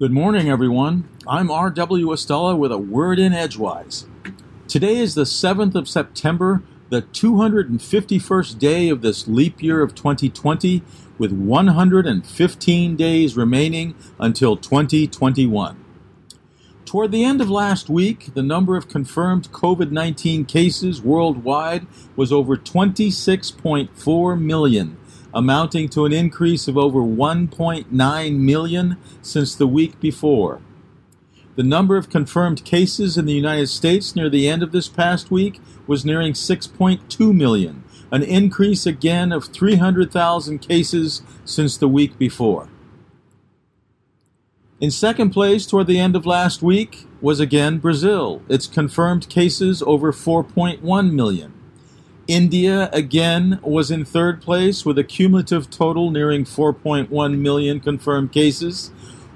Good morning, everyone. I'm R.W. Estela with a word in Edgewise. Today is the 7th of September, the 251st day of this leap year of 2020, with 115 days remaining until 2021. Toward the end of last week, the number of confirmed COVID 19 cases worldwide was over 26.4 million amounting to an increase of over 1.9 million since the week before. The number of confirmed cases in the United States near the end of this past week was nearing 6.2 million, an increase again of 300,000 cases since the week before. In second place toward the end of last week was again Brazil, its confirmed cases over 4.1 million. India again was in third place with a cumulative total nearing 4.1 million confirmed cases.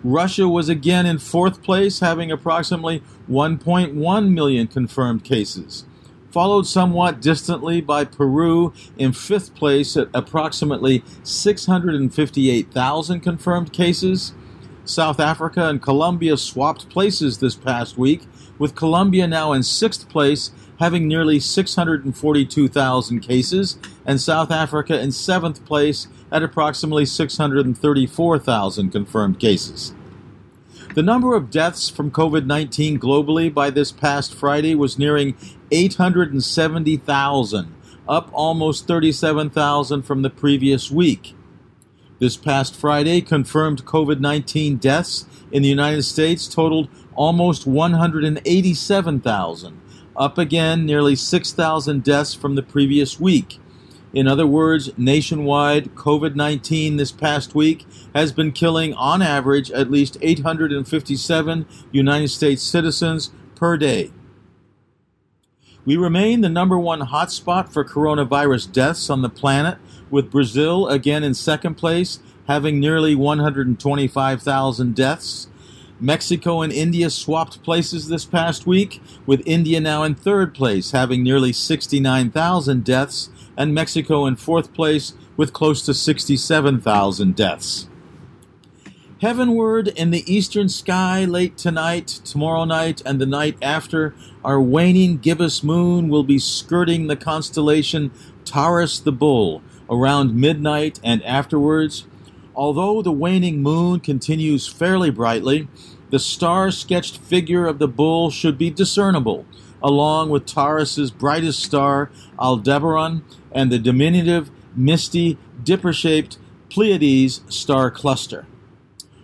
Russia was again in fourth place, having approximately 1.1 million confirmed cases. Followed somewhat distantly by Peru in fifth place at approximately 658,000 confirmed cases. South Africa and Colombia swapped places this past week, with Colombia now in sixth place having nearly 642,000 cases, and South Africa in seventh place at approximately 634,000 confirmed cases. The number of deaths from COVID 19 globally by this past Friday was nearing 870,000, up almost 37,000 from the previous week. This past Friday, confirmed COVID 19 deaths in the United States totaled almost 187,000, up again nearly 6,000 deaths from the previous week. In other words, nationwide, COVID 19 this past week has been killing, on average, at least 857 United States citizens per day. We remain the number one hotspot for coronavirus deaths on the planet, with Brazil again in second place, having nearly 125,000 deaths. Mexico and India swapped places this past week, with India now in third place, having nearly 69,000 deaths, and Mexico in fourth place with close to 67,000 deaths. Heavenward in the eastern sky late tonight, tomorrow night, and the night after, our waning gibbous moon will be skirting the constellation Taurus the Bull around midnight and afterwards. Although the waning moon continues fairly brightly, the star sketched figure of the bull should be discernible, along with Taurus's brightest star, Aldebaran, and the diminutive, misty, dipper shaped Pleiades star cluster.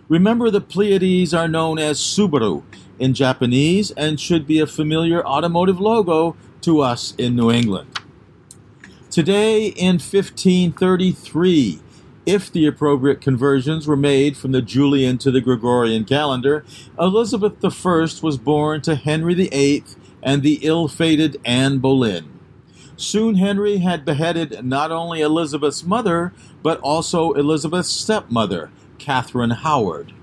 Remember, the Pleiades are known as Subaru in Japanese and should be a familiar automotive logo to us in New England. Today in 1533, if the appropriate conversions were made from the Julian to the Gregorian calendar, Elizabeth I was born to Henry VIII and the ill fated Anne Boleyn. Soon Henry had beheaded not only Elizabeth's mother, but also Elizabeth's stepmother, Catherine Howard.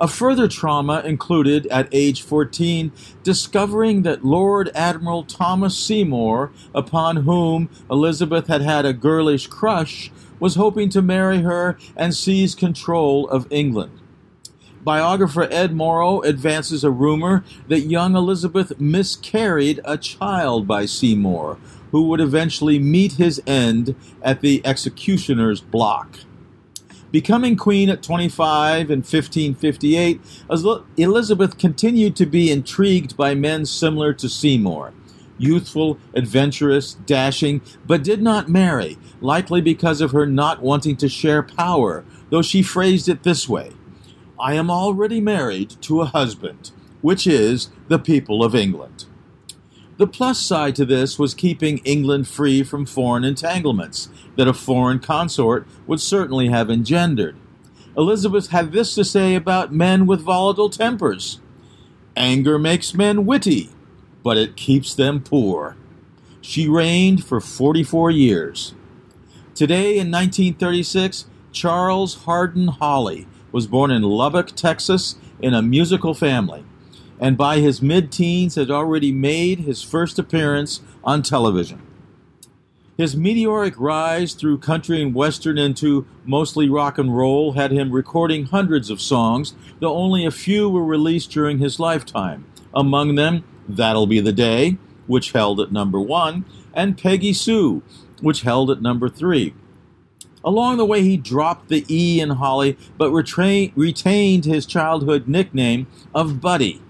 A further trauma included, at age 14, discovering that Lord Admiral Thomas Seymour, upon whom Elizabeth had had a girlish crush, was hoping to marry her and seize control of England. Biographer Ed Morrow advances a rumor that young Elizabeth miscarried a child by Seymour, who would eventually meet his end at the executioner's block. Becoming queen at 25 in 1558, Elizabeth continued to be intrigued by men similar to Seymour youthful, adventurous, dashing, but did not marry, likely because of her not wanting to share power, though she phrased it this way I am already married to a husband, which is the people of England. The plus side to this was keeping England free from foreign entanglements that a foreign consort would certainly have engendered. Elizabeth had this to say about men with volatile tempers Anger makes men witty, but it keeps them poor. She reigned for 44 years. Today, in 1936, Charles Hardin Holley was born in Lubbock, Texas, in a musical family, and by his mid teens had already made his first appearance on television. His meteoric rise through country and western into mostly rock and roll had him recording hundreds of songs, though only a few were released during his lifetime. Among them, That'll Be the Day, which held at number one, and Peggy Sue, which held at number three. Along the way, he dropped the E in Holley, but retra- retained his childhood nickname of Buddy.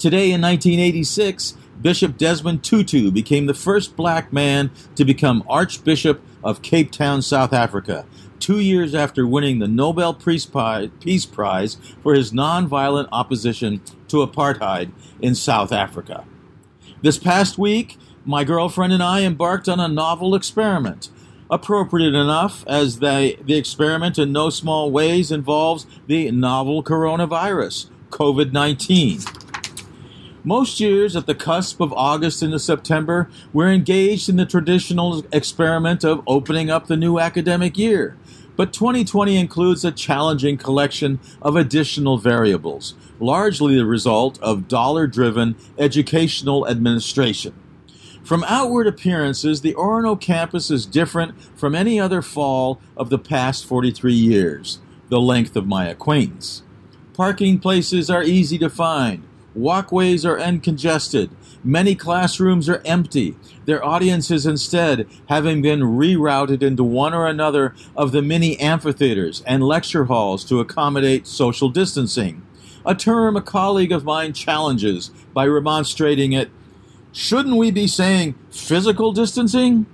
Today, in 1986, Bishop Desmond Tutu became the first black man to become Archbishop of Cape Town, South Africa, two years after winning the Nobel Peace Prize for his nonviolent opposition to apartheid in South Africa. This past week, my girlfriend and I embarked on a novel experiment. Appropriate enough, as the, the experiment in no small ways involves the novel coronavirus, COVID 19. Most years, at the cusp of August into September, we're engaged in the traditional experiment of opening up the new academic year. But 2020 includes a challenging collection of additional variables, largely the result of dollar driven educational administration. From outward appearances, the Orono campus is different from any other fall of the past 43 years, the length of my acquaintance. Parking places are easy to find. Walkways are uncongested. Many classrooms are empty, their audiences instead having been rerouted into one or another of the many amphitheaters and lecture halls to accommodate social distancing. A term a colleague of mine challenges by remonstrating it shouldn't we be saying physical distancing?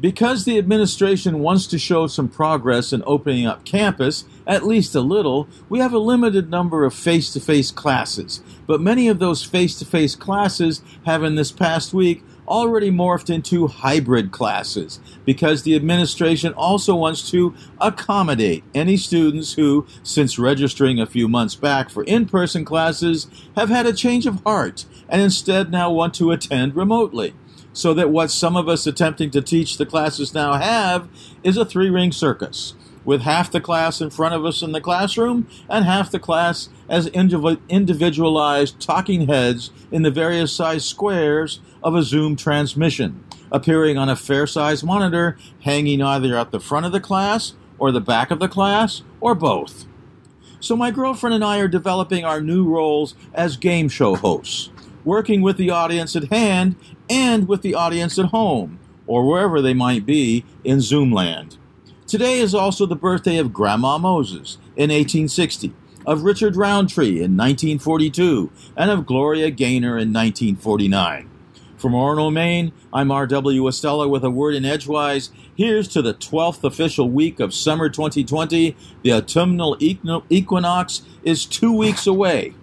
Because the administration wants to show some progress in opening up campus, at least a little, we have a limited number of face to face classes. But many of those face to face classes have in this past week already morphed into hybrid classes because the administration also wants to accommodate any students who, since registering a few months back for in person classes, have had a change of heart and instead now want to attend remotely so that what some of us attempting to teach the classes now have is a three ring circus with half the class in front of us in the classroom and half the class as individualized talking heads in the various size squares of a Zoom transmission, appearing on a fair size monitor hanging either at the front of the class or the back of the class or both. So, my girlfriend and I are developing our new roles as game show hosts working with the audience at hand and with the audience at home, or wherever they might be in Zoomland. Today is also the birthday of Grandma Moses in 1860, of Richard Roundtree in 1942, and of Gloria Gaynor in 1949. From Orono, Maine, I'm R.W. Estela with a word in Edgewise. Here's to the 12th official week of summer 2020. The autumnal equinox is two weeks away.